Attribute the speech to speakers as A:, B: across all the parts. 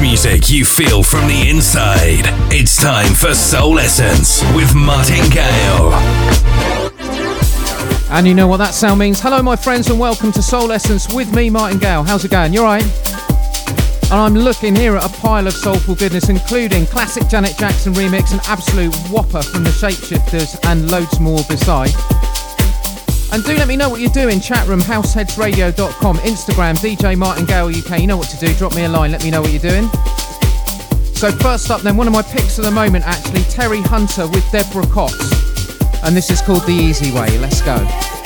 A: music you feel from the inside. It's time for Soul Essence with Martin Gale.
B: And you know what that sound means. Hello, my friends, and welcome to Soul Essence with me, Martin Gale. How's it going? You alright? And I'm looking here at a pile of soulful goodness, including classic Janet Jackson remix, an absolute whopper from the Shapeshifters, and loads more beside. And do let me know what you're doing. Chatroom, househeadsradio.com, Instagram, DJ Martin Gale UK. You know what to do. Drop me a line. Let me know what you're doing. So first up, then, one of my picks of the moment, actually, Terry Hunter with Deborah Cox. And this is called The Easy Way. Let's go.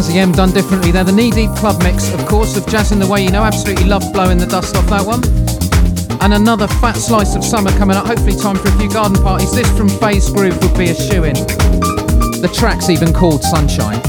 B: Jazzy M done differently. They're the knee deep club mix, of course, of Jazz in the Way You Know. Absolutely love blowing the dust off that one. And another fat slice of summer coming up. Hopefully, time for a few garden parties. This from Phase Groove would be a shoe in. The track's even called Sunshine.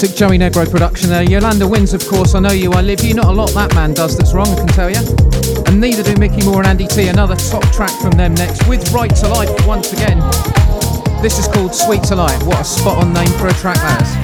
B: Classic Joey Negro production there. Yolanda Wins, of course, I Know You, I Live You. Not a lot that man does that's wrong, I can tell you. And neither do Micky More and Andy Tee. Another top track from them next with Right to Life once again. This is called Sweet to Life. What a spot on name for a track that is.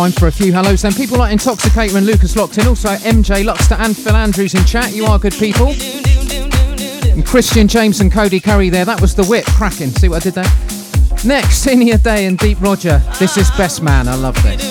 B: Time for a few hellos then. People like Intoxicator and Lucas locked in. Also MJ Luxter and Phil Andrews in chat. You are good people. And Christian James and Cody Curry there. That was the whip cracking. See what I did there? Next, Senior Day and Deep Roger. This is Best Man. I love this.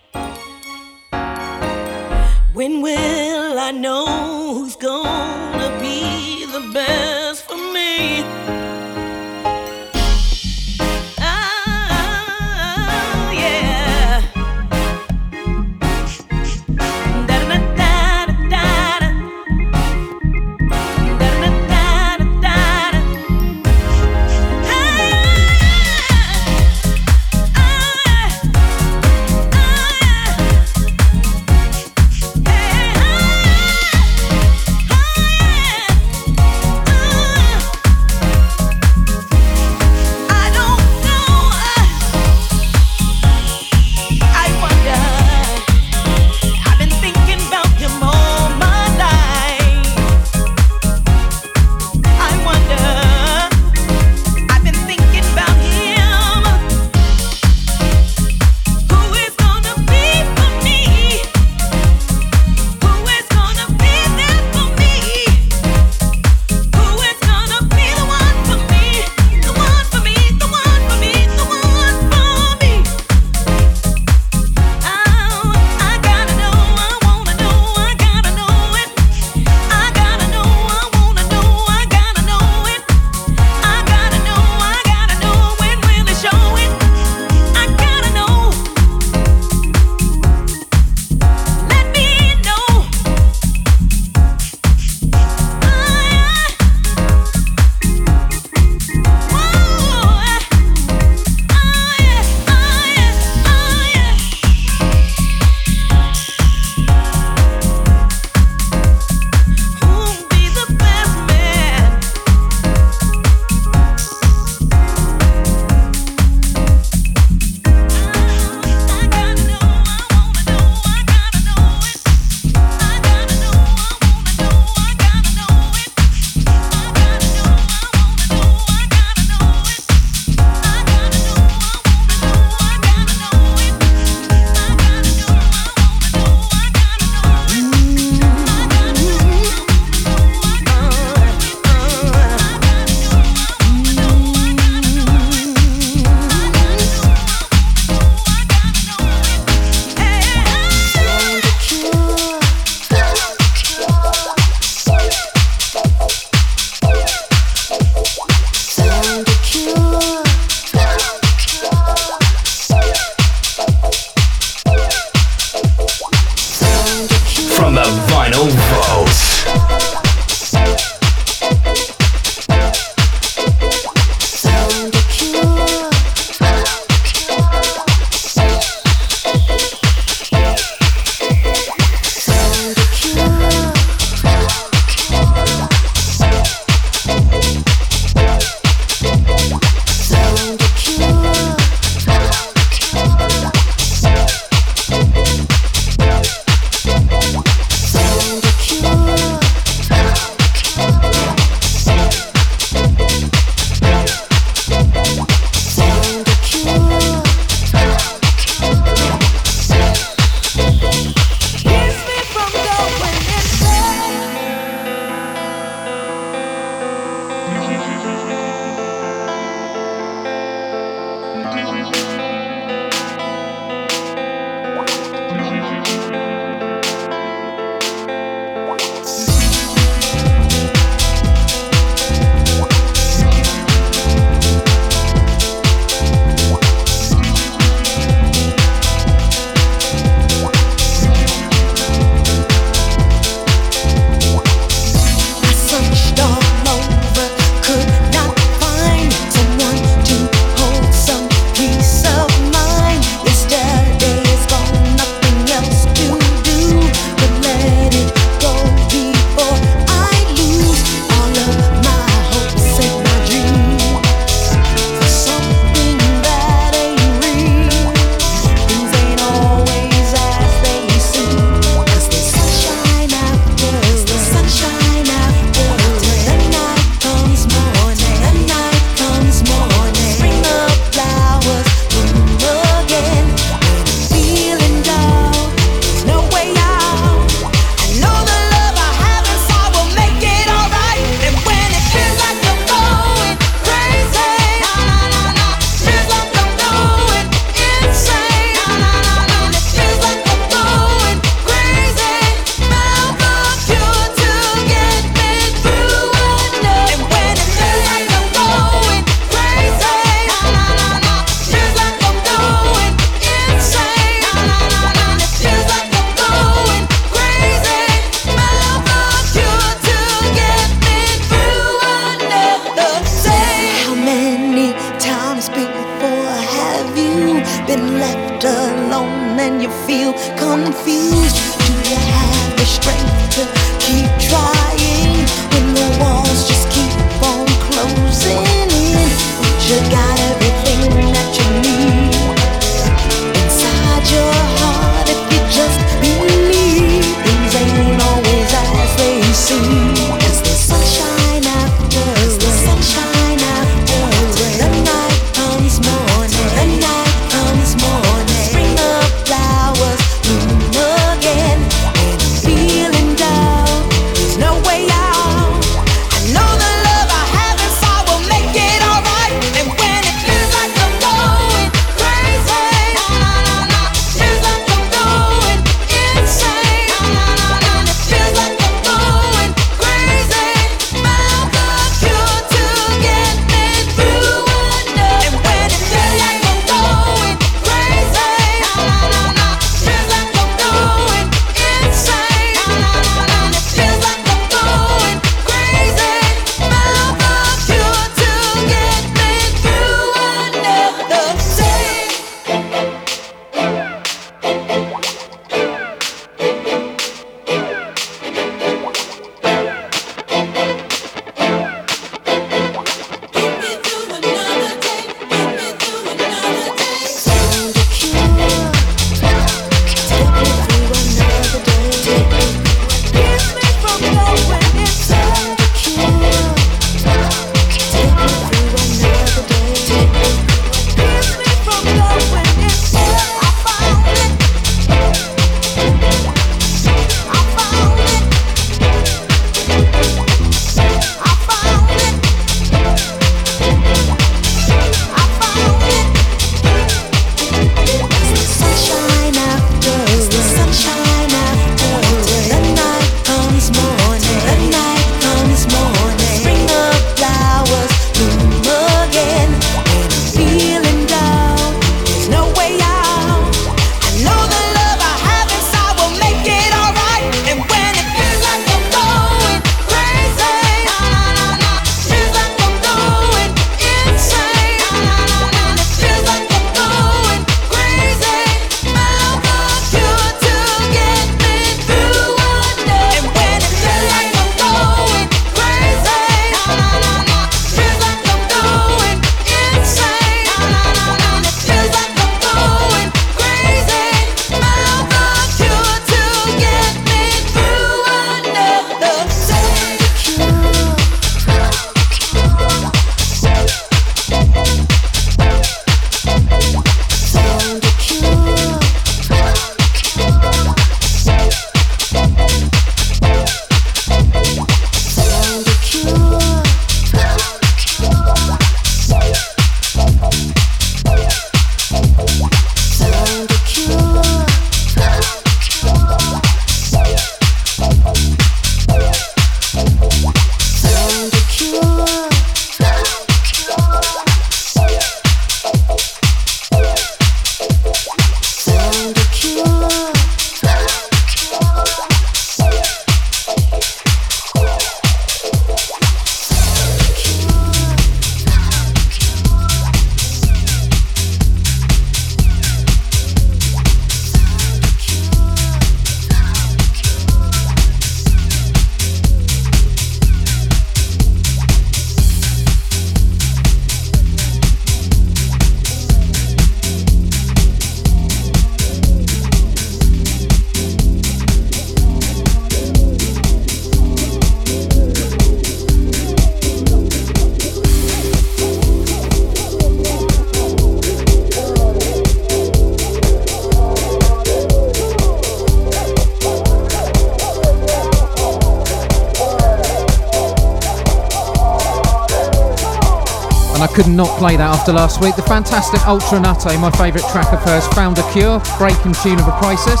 B: Play that after last week. The fantastic Ultra Naté, my favourite track of hers, found a cure, breaking tune of a crisis.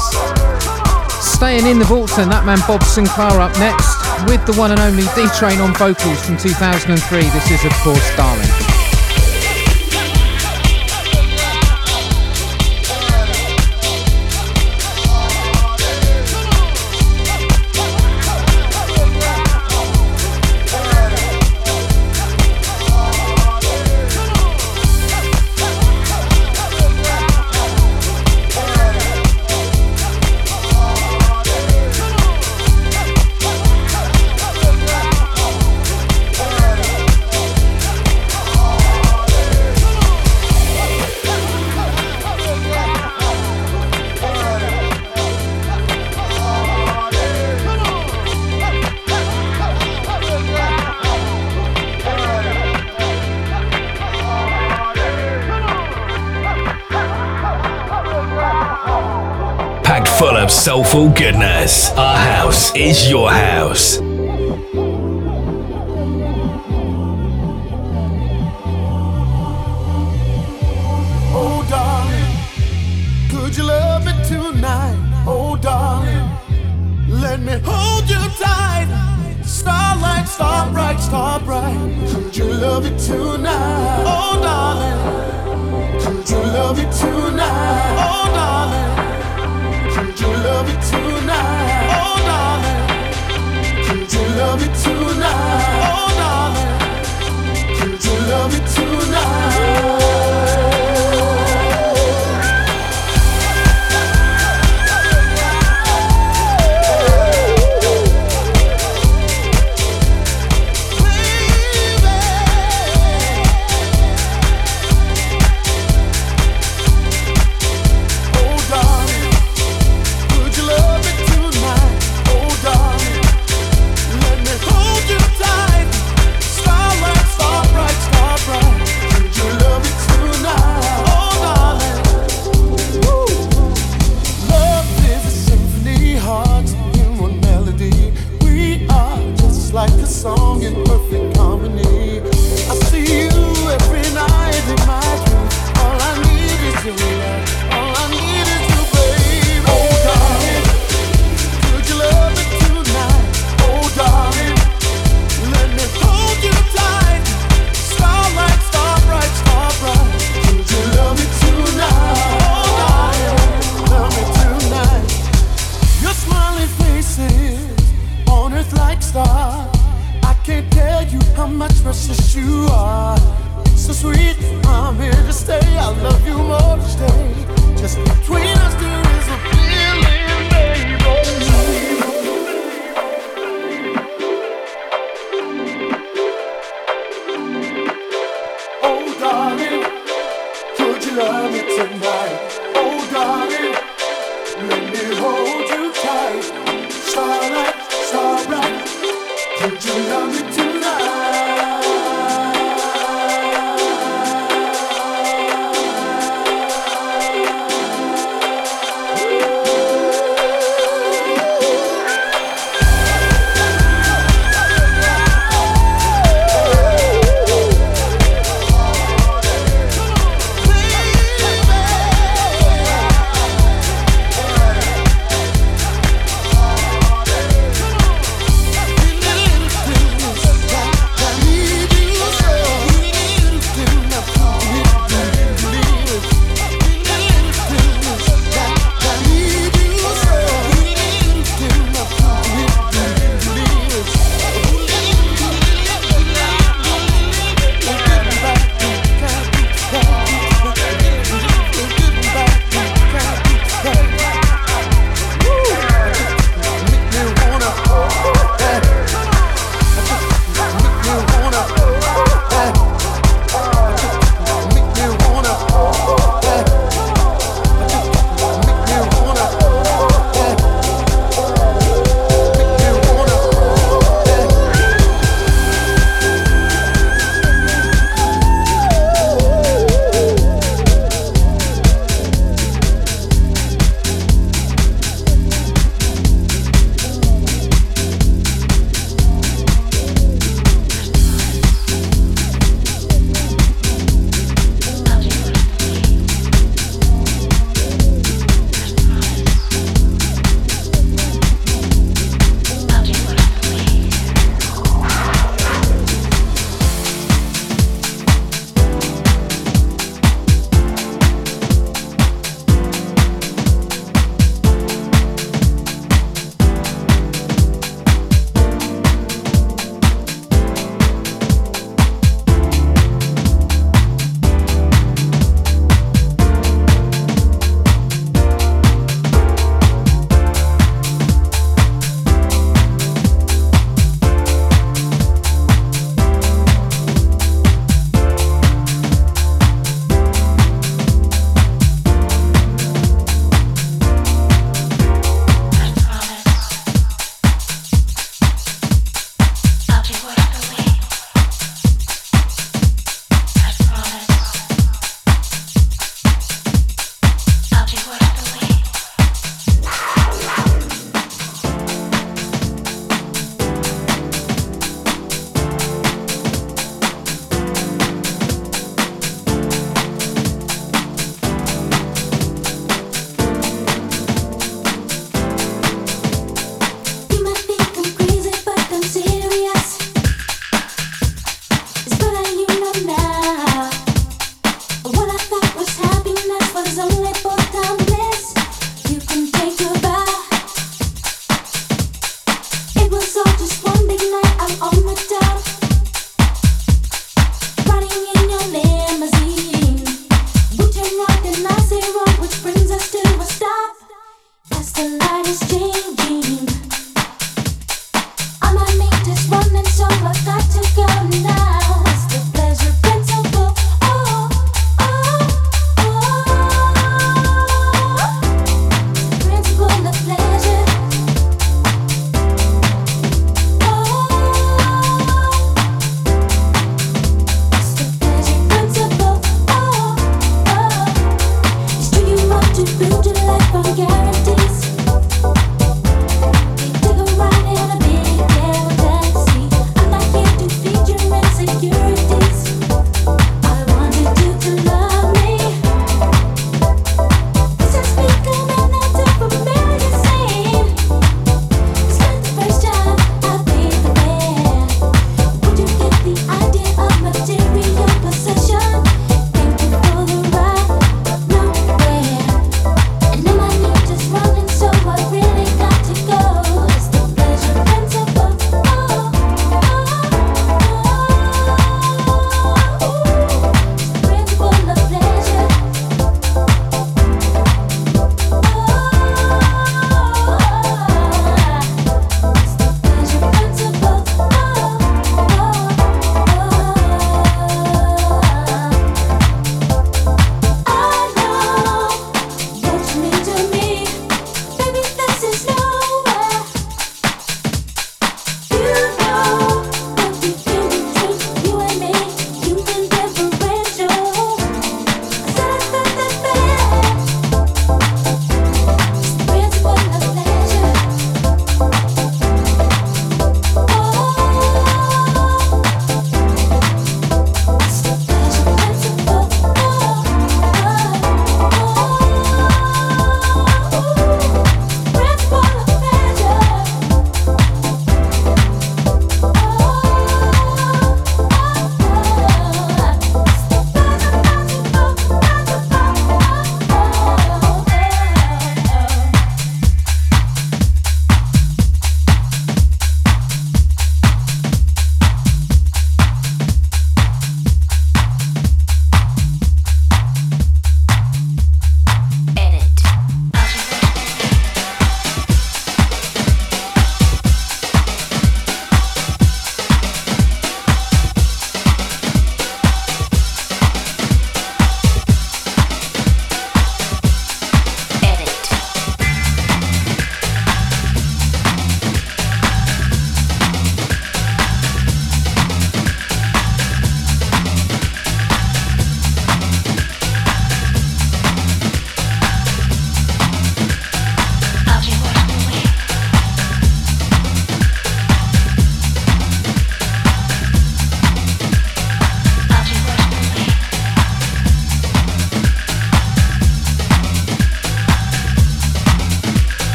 B: Staying in the vaults then, that man Bob Sinclar up next with the one and only D Train on vocals from 2003. This is, of course, Darling.
A: is your house.
C: Oh, darling, could you love me tonight? Oh, darling, let me hold you tight. Starlight, star bright, star bright. Could you love me tonight? Oh, darling, could you love me tonight? Oh, darling, could you love me tonight? Oh, darling. To love me tonight? Oh, darling. Could you love me tonight?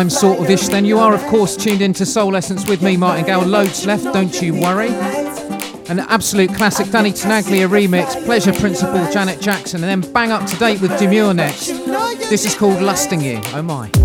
B: Half-time sort of ish then. You are, of course, tuned into Soul Essence with me, Martin. Loads left, don't you worry. An absolute classic Danny Tenaglia remix, Pleasure Principle, Janet Jackson, and then bang up to date with Demure next. This is called Lusting You. Oh my.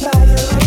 D: fire.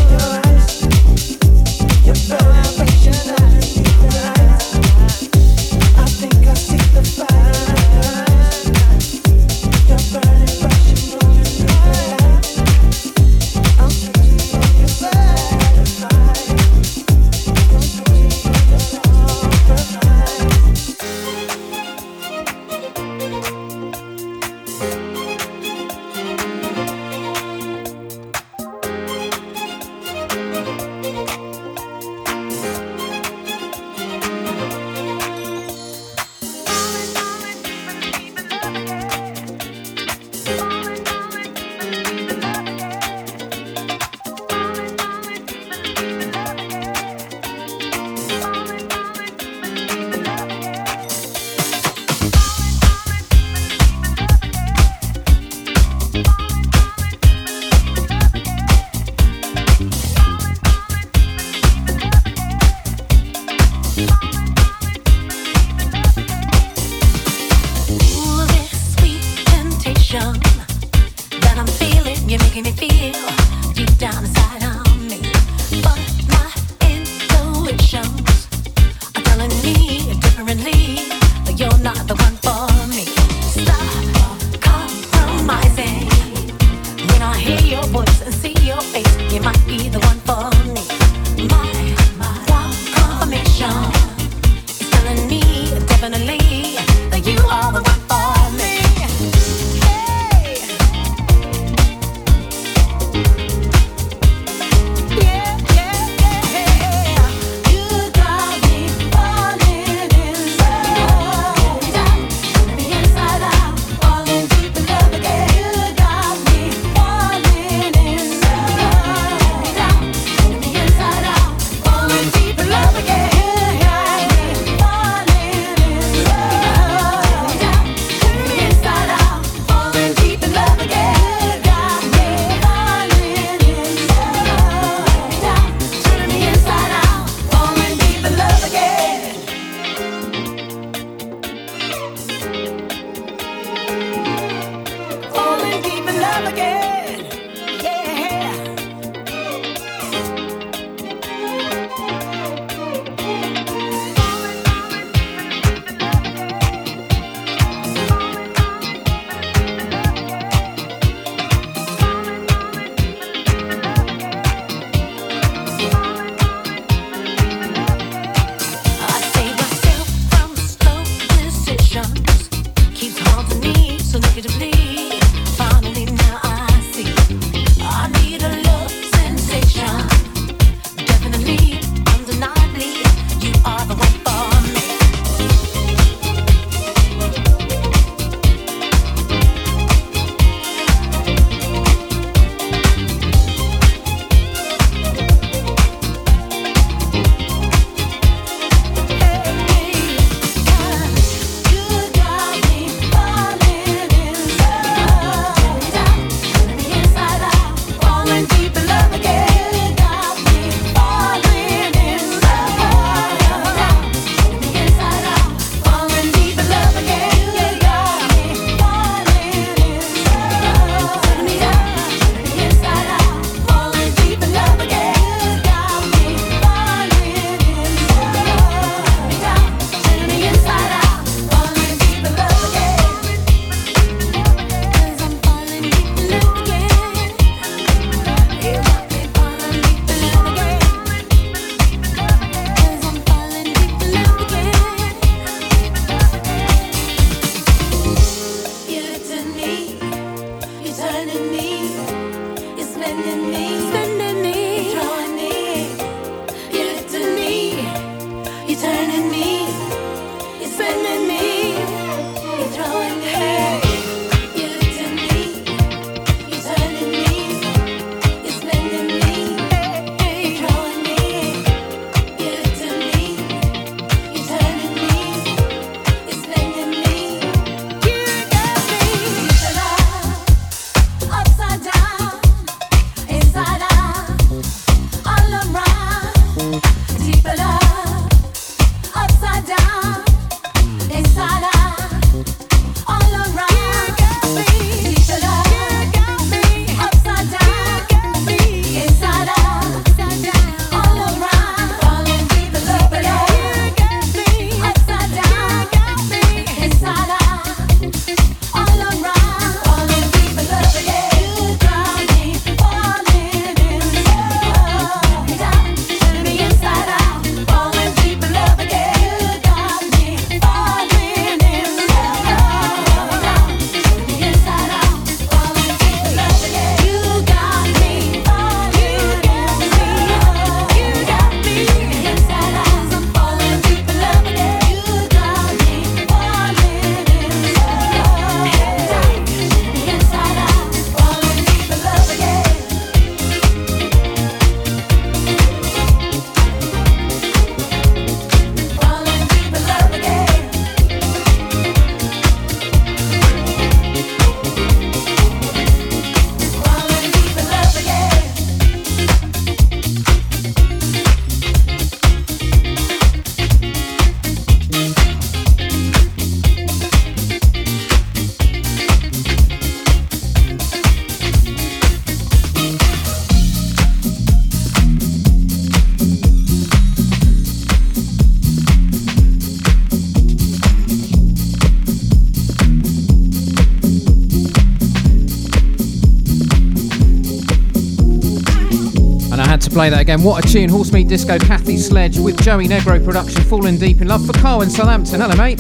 D: Play that again. What a tune. Horsemeat Disco, Kathy Sledge with Joey Negro production, Falling Deep in Love for Carl in Southampton. Hello, mate.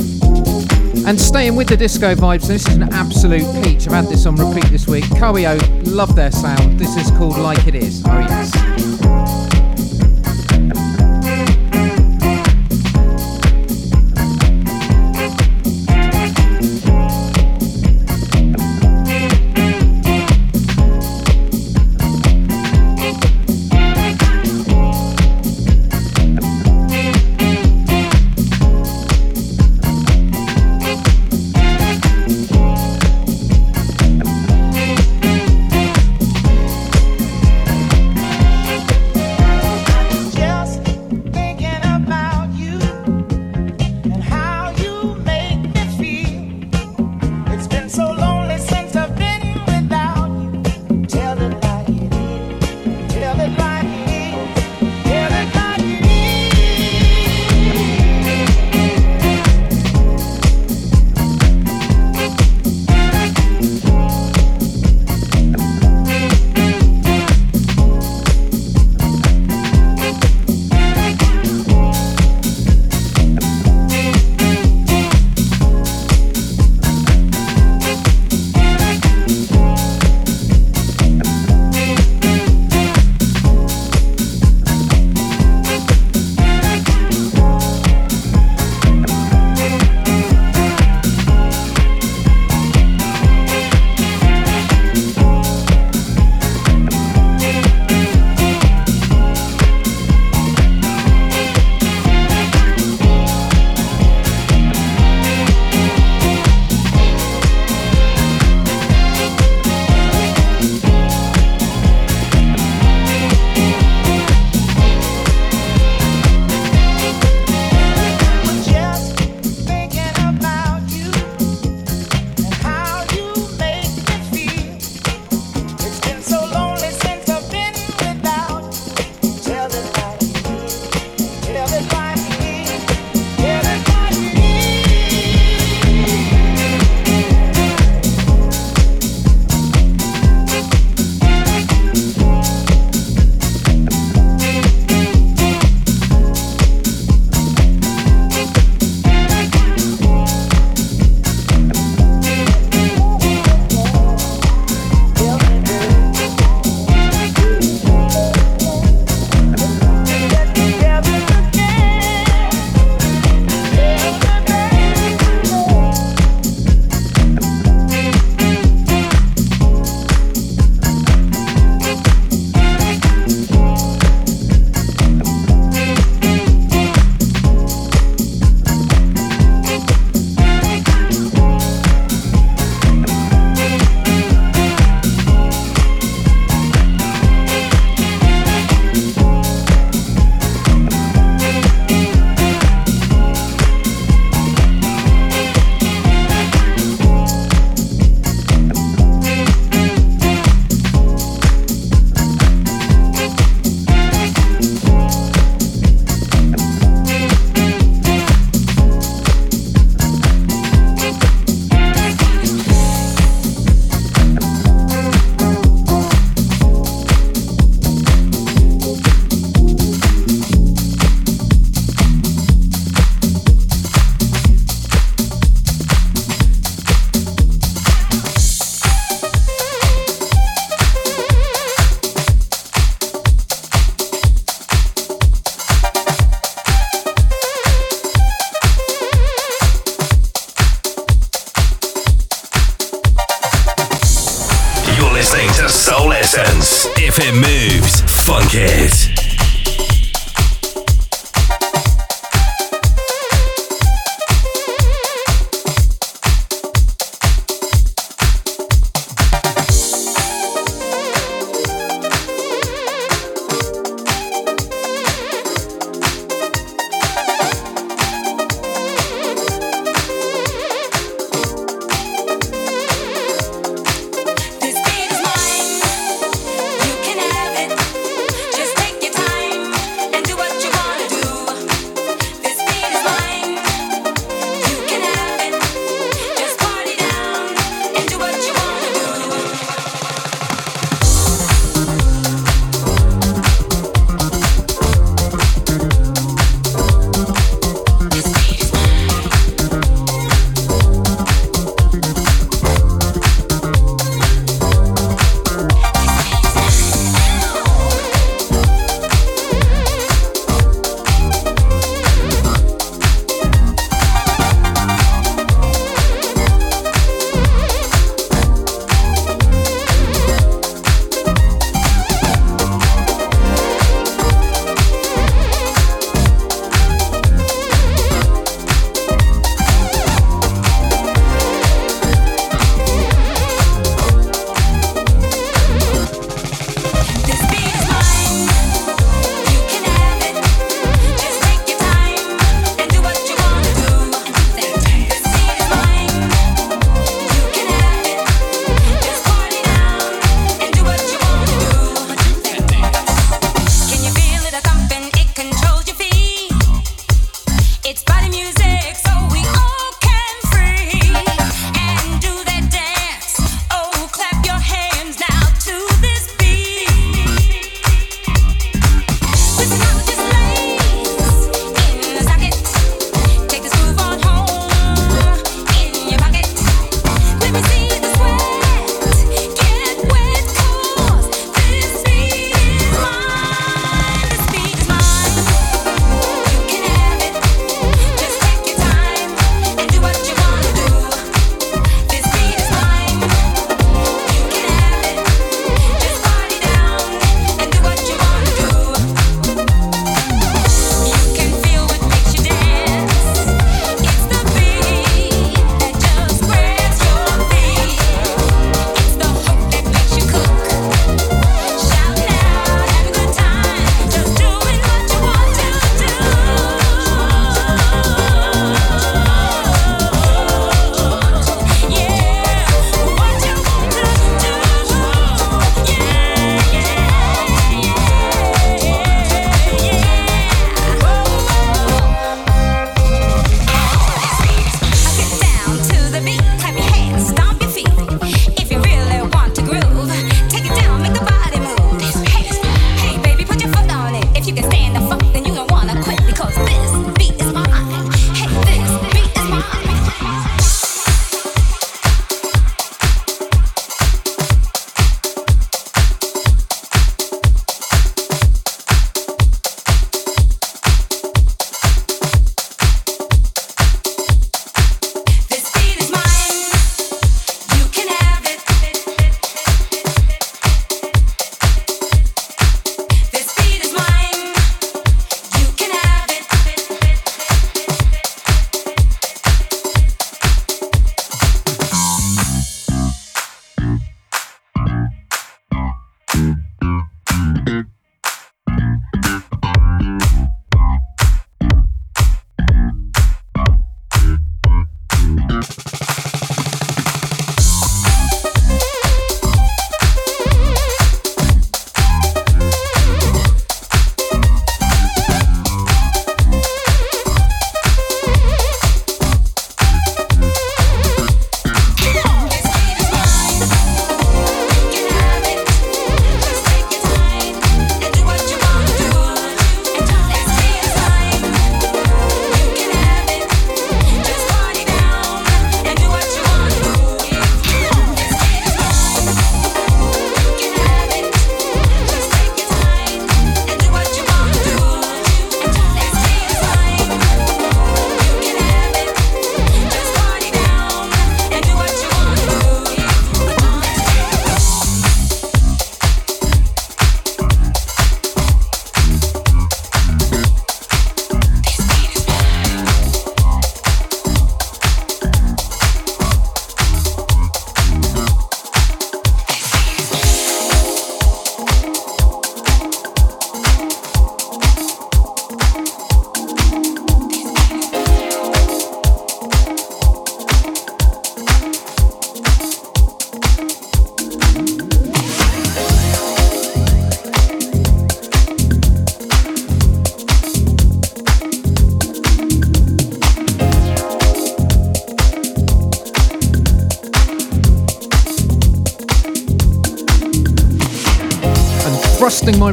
D: And staying with the disco vibes, this is an absolute peach. I've had this on repeat this week. Coeo, love their sound. This is called Like It Is.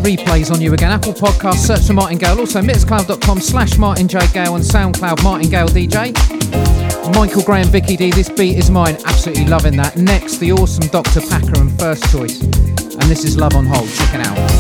B: Replays on you again. Apple Podcast, search for Martin Gale. Also, mixcloud.com slash Martin J. Gale and SoundCloud Martin Gale DJ. Michael Graham, Vicky D. This beat is mine. Absolutely loving that. Next, the awesome Dr. Packer and First Choice. And this is Love on Hold. Check it out.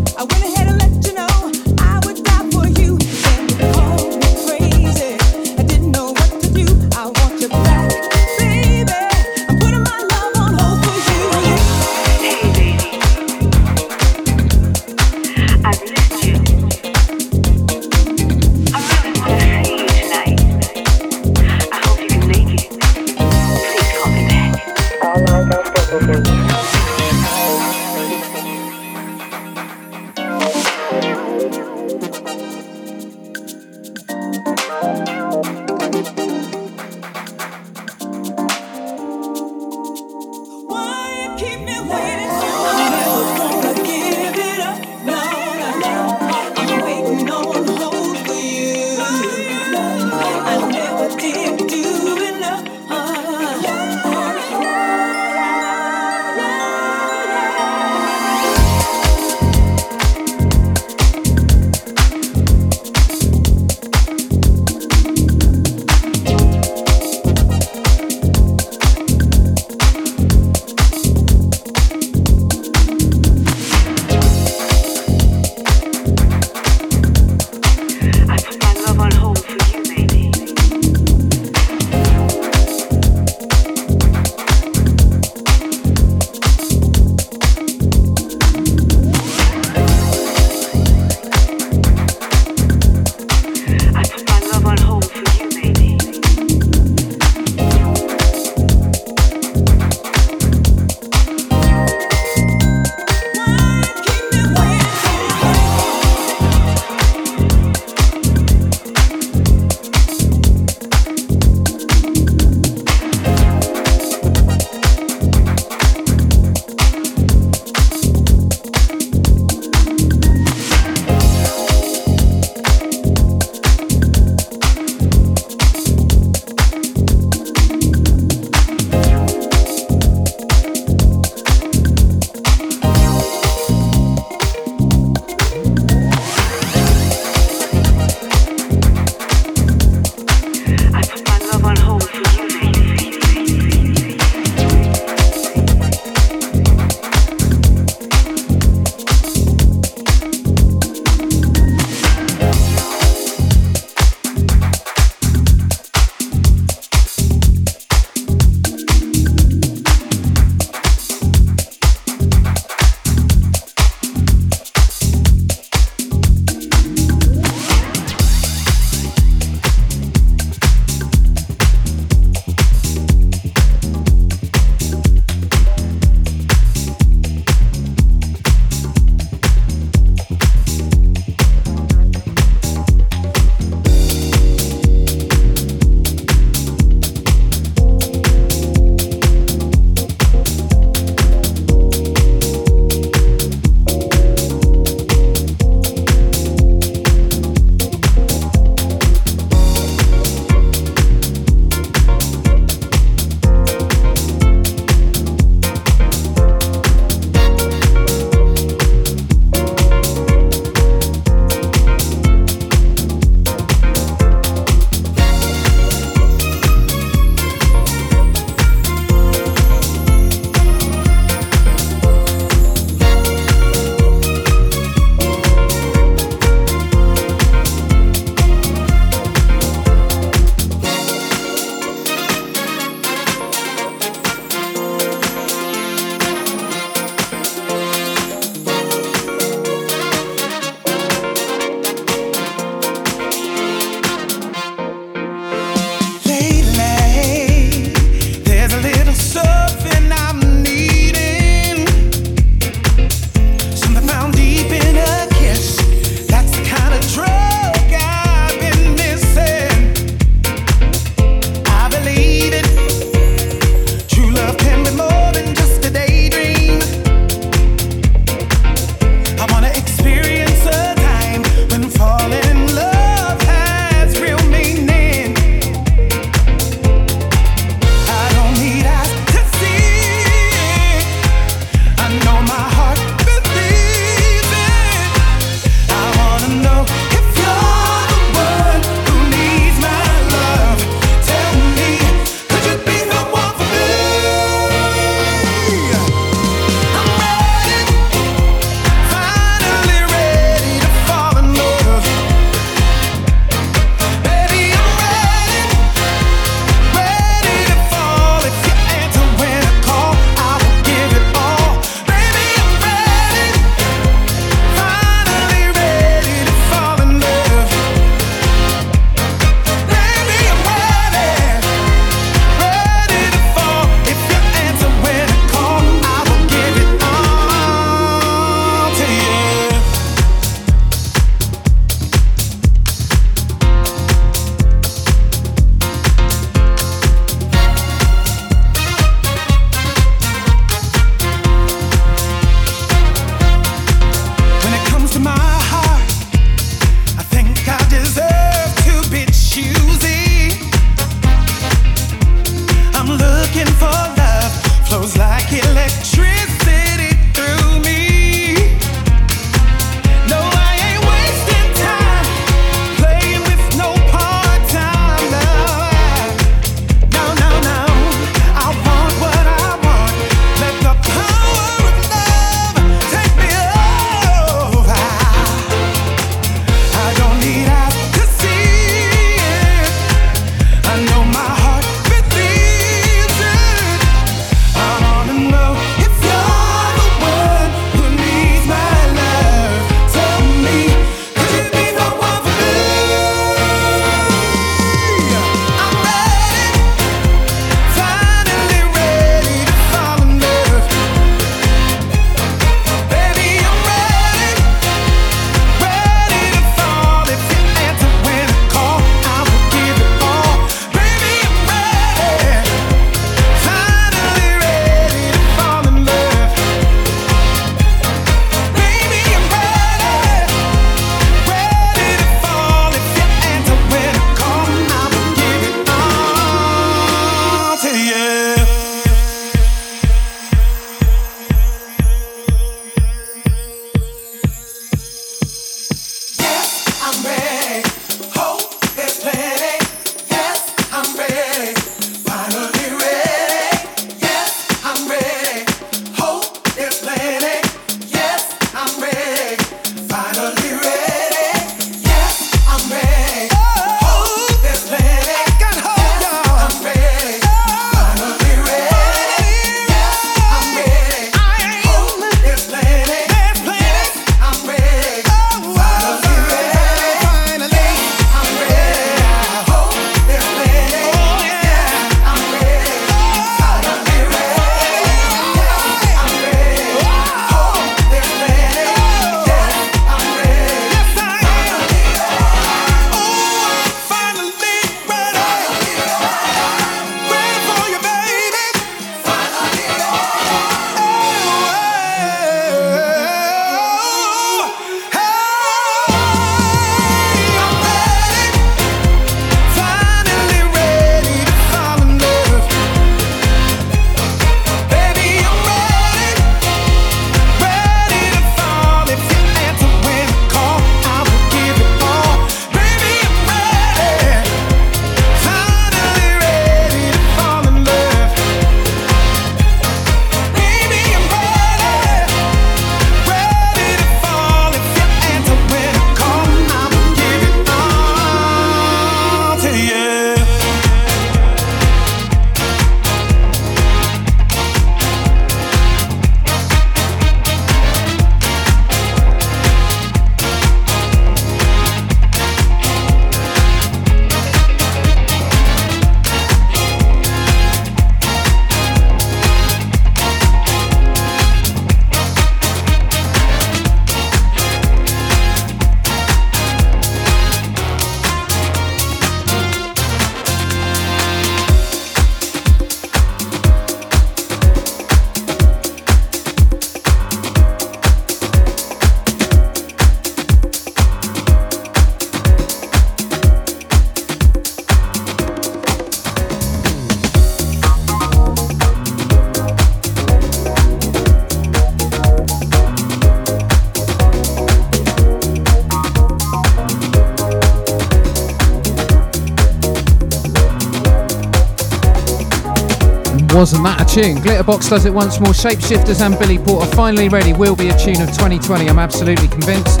E: Wasn't that a tune? Glitterbox does it once more. Shapeshifters and Billy Porter finally ready. Will be a tune of 2020, I'm absolutely convinced.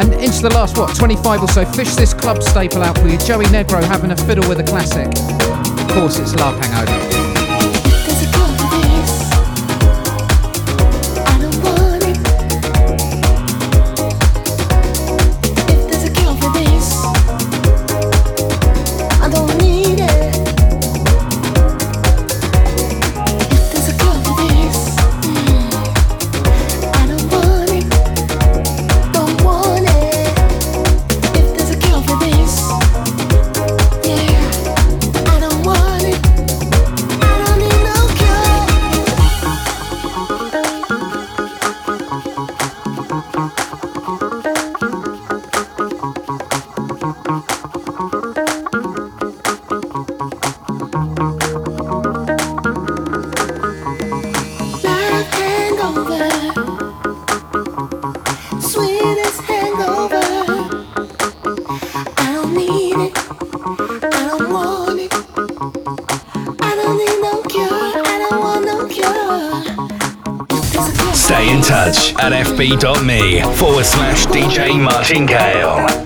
E: And into the last, what, 25 or so, fish this club staple out for you. Joey Negro having a fiddle with a classic. Of course, it's Love Hangover.
A: DJ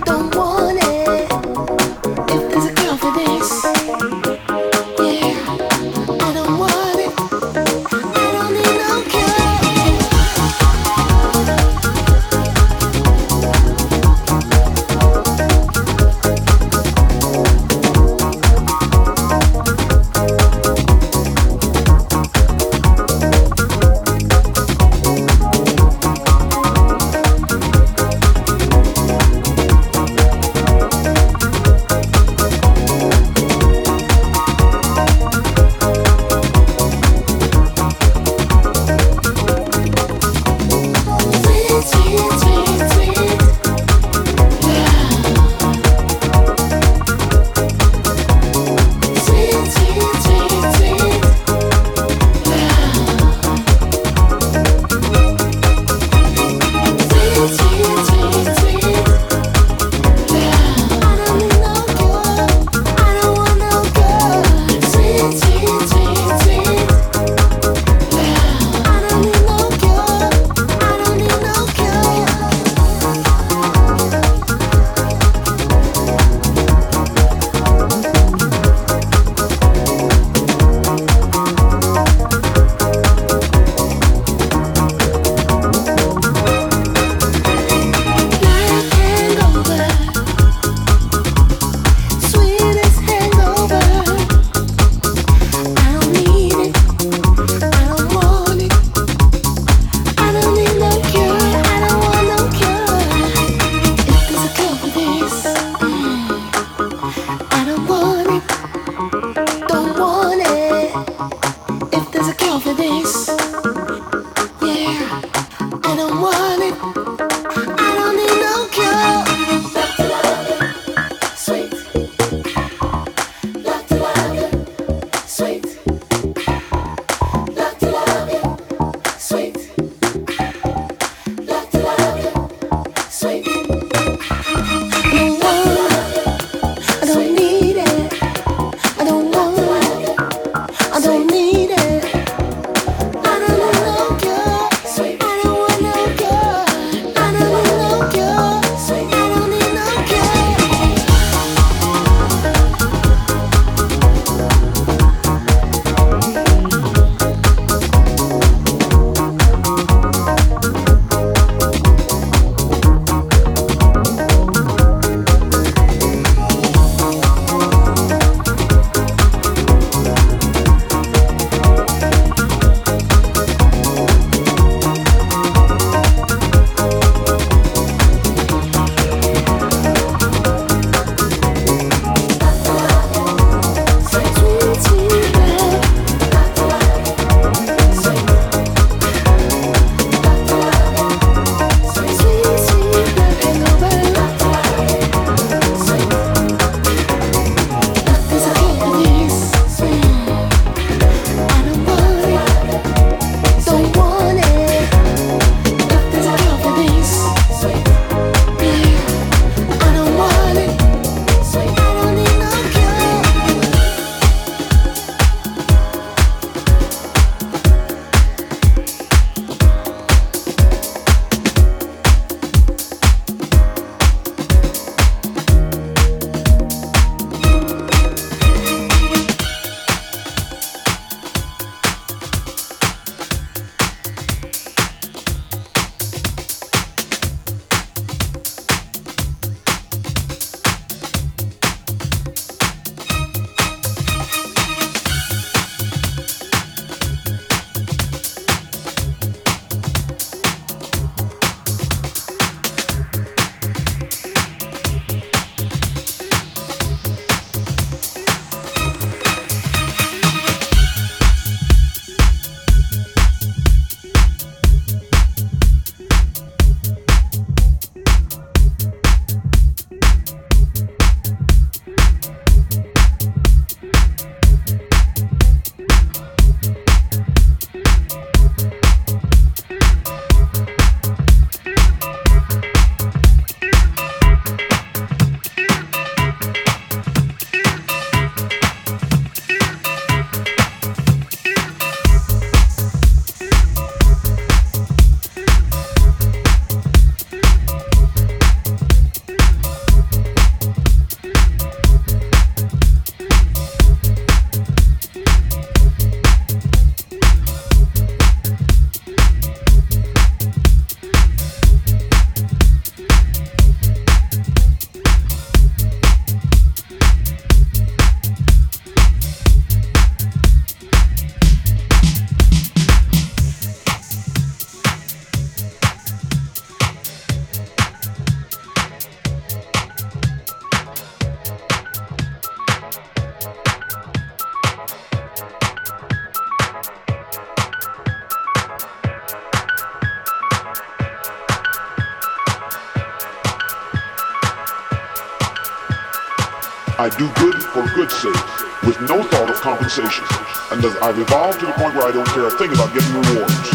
F: compensation. And as I've evolved to the point where I don't care a thing about getting rewards.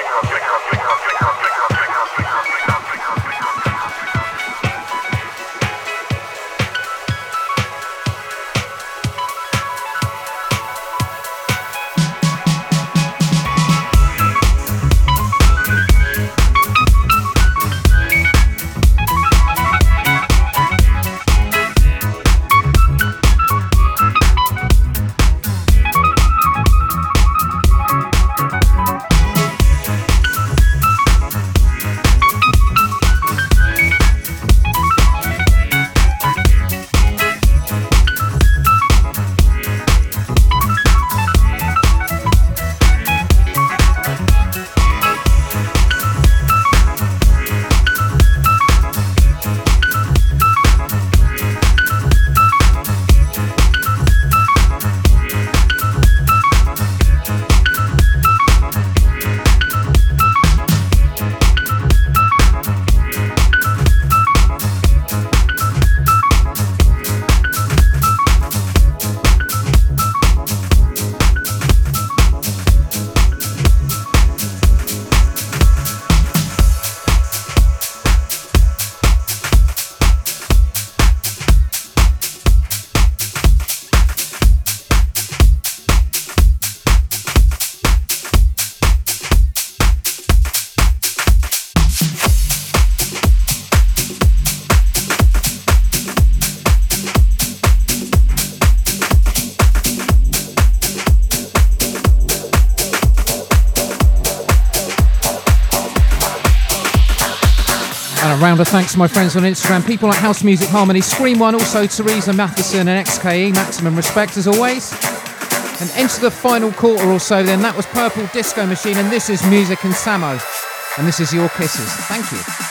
B: Thanks to my friends on Instagram, people like House Music Harmony, Scream One, also Teresa Matheson and XKE. Maximum respect as always. And enter the final quarter or so, then that was Purple Disco Machine, and this is Music and Samo. And this is Your Kisses. Thank you.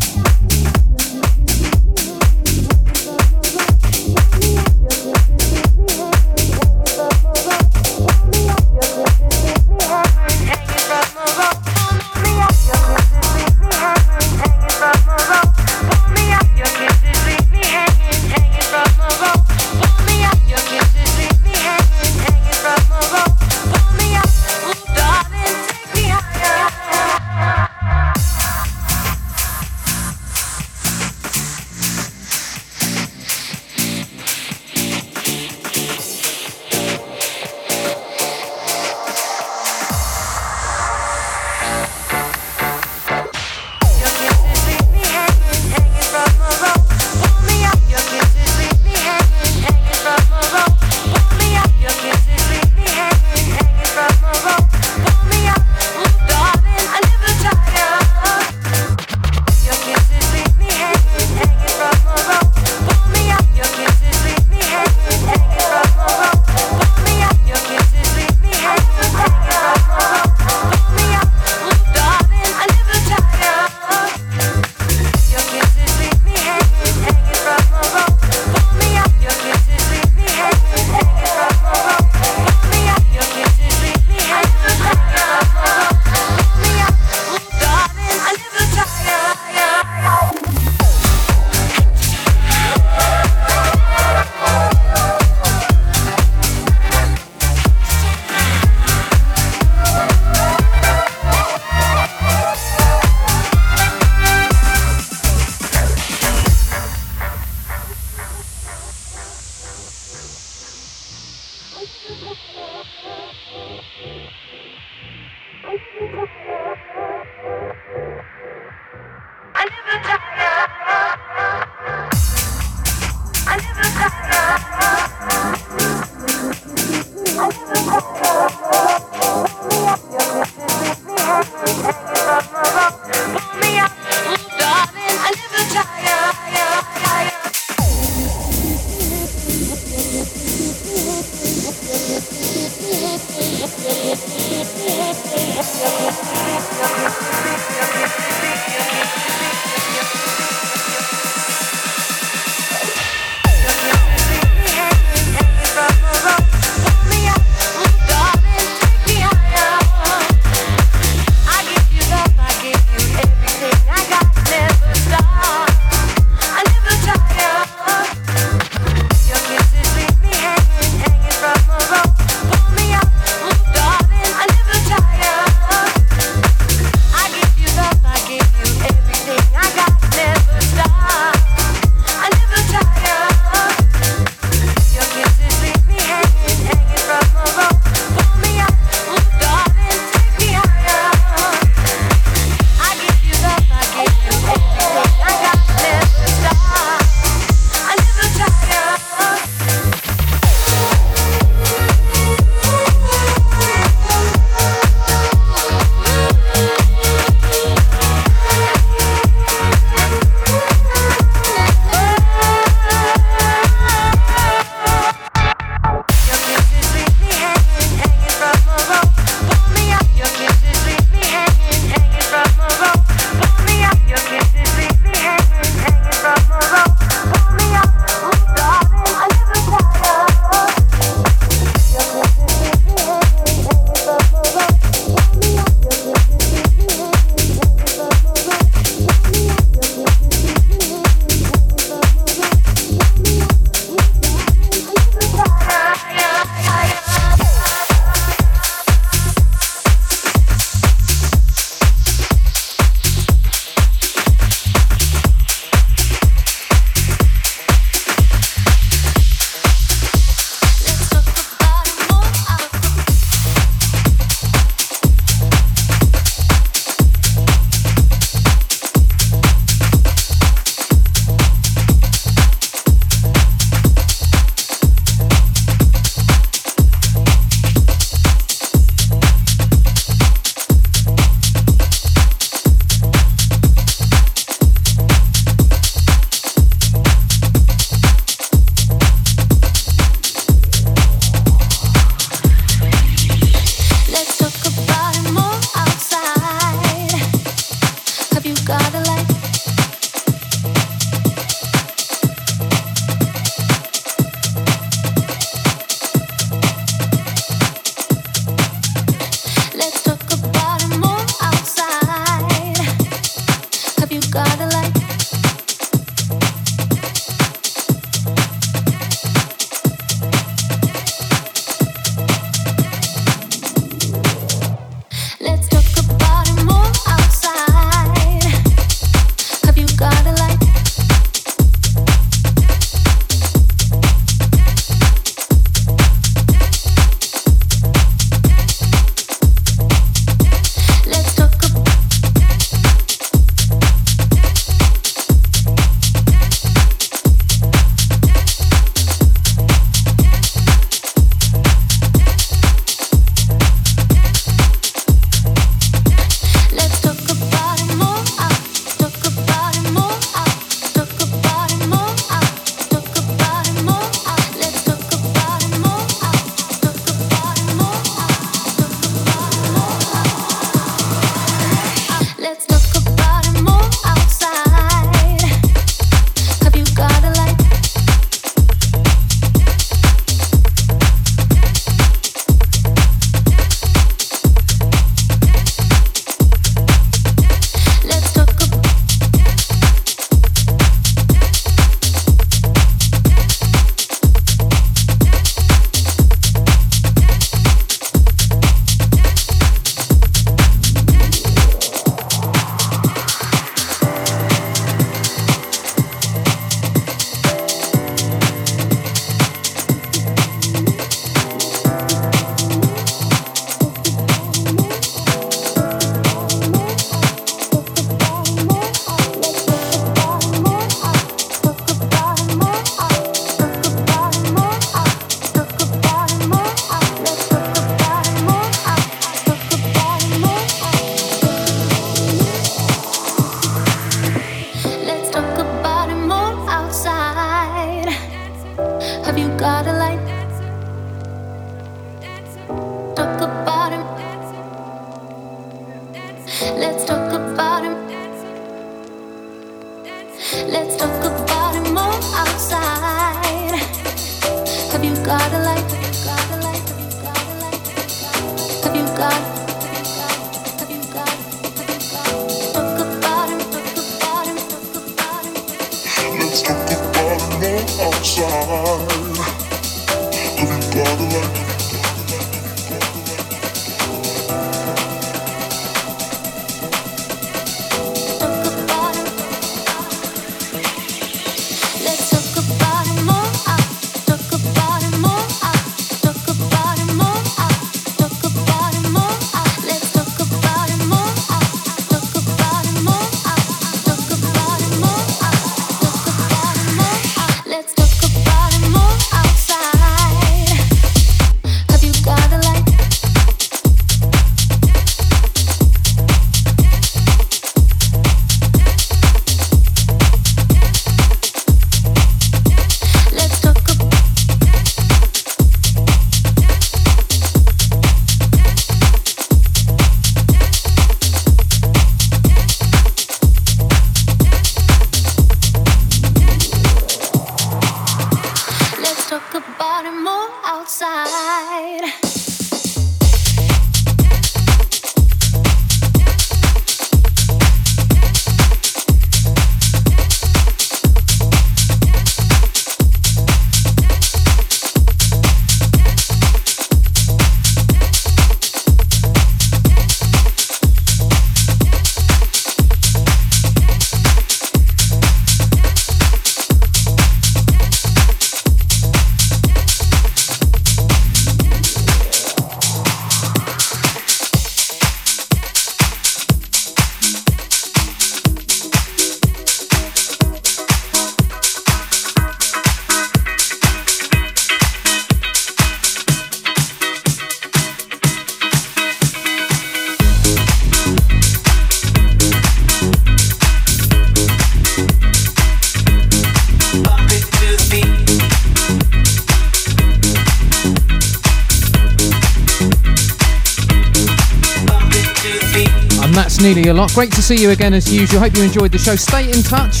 G: Nearly a lot. Great to see you again as usual. Hope you enjoyed the show. Stay in touch.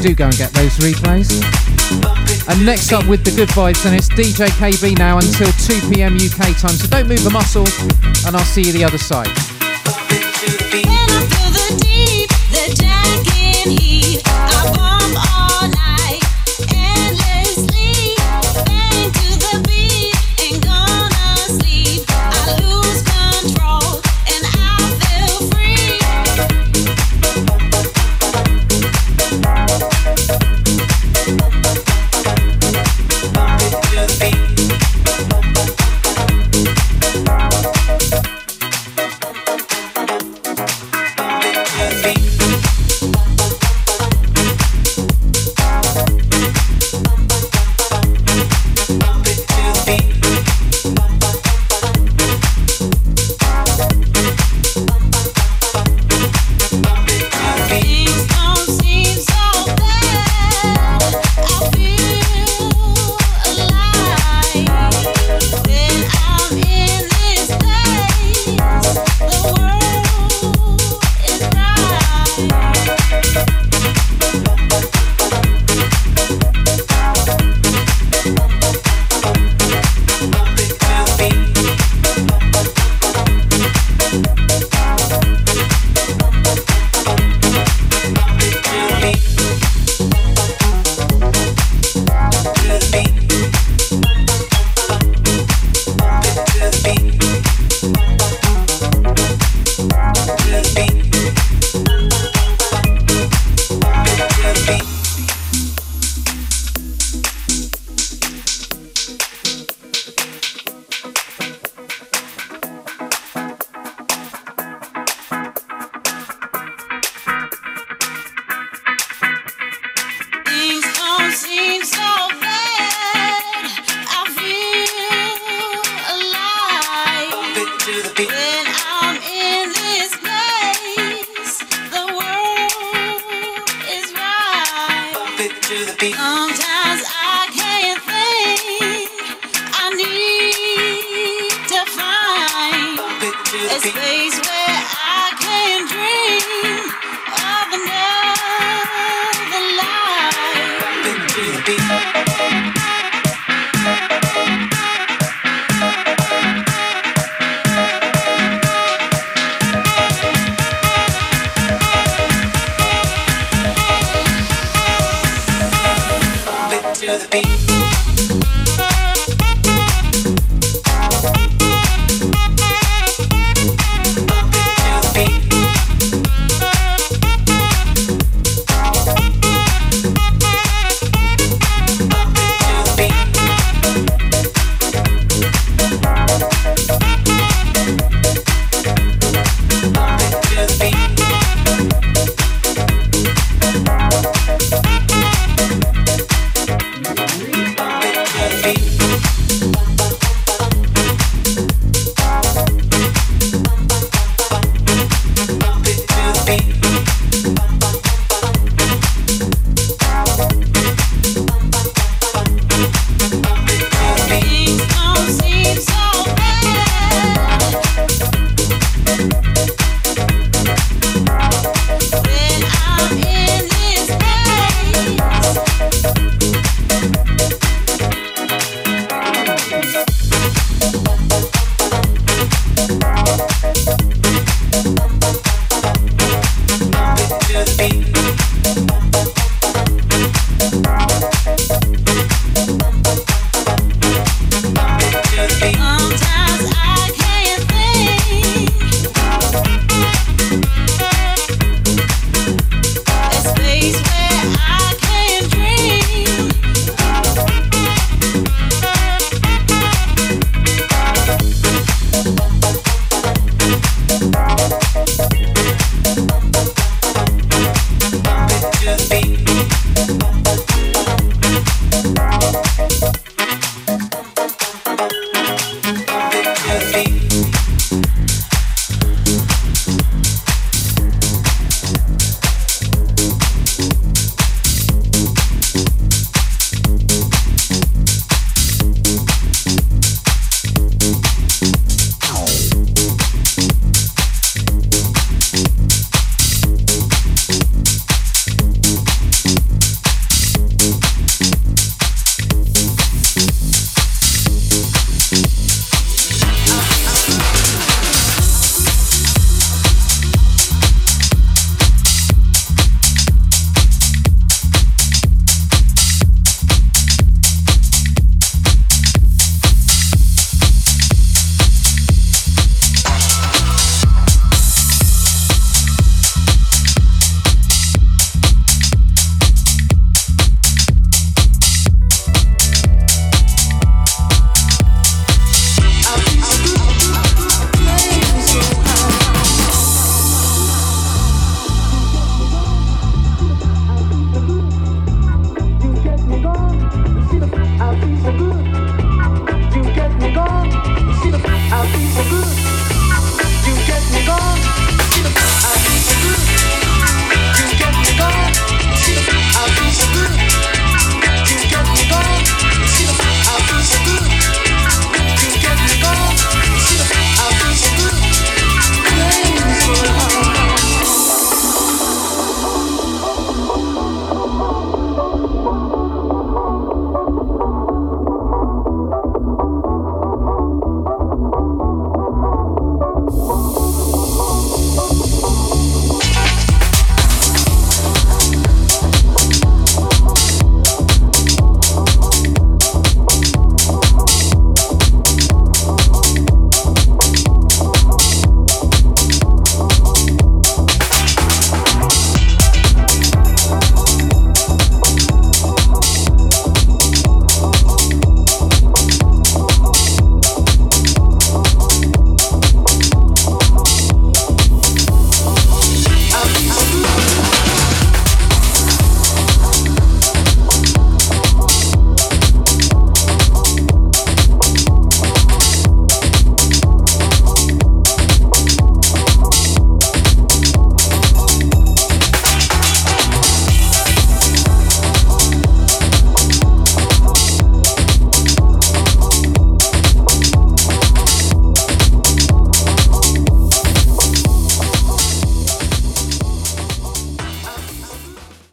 G: Do go and get those replays. And next up with the good vibes, then it's DJ KB now until 2 p.m. UK time. So don't move a muscle, and I'll see you the other side.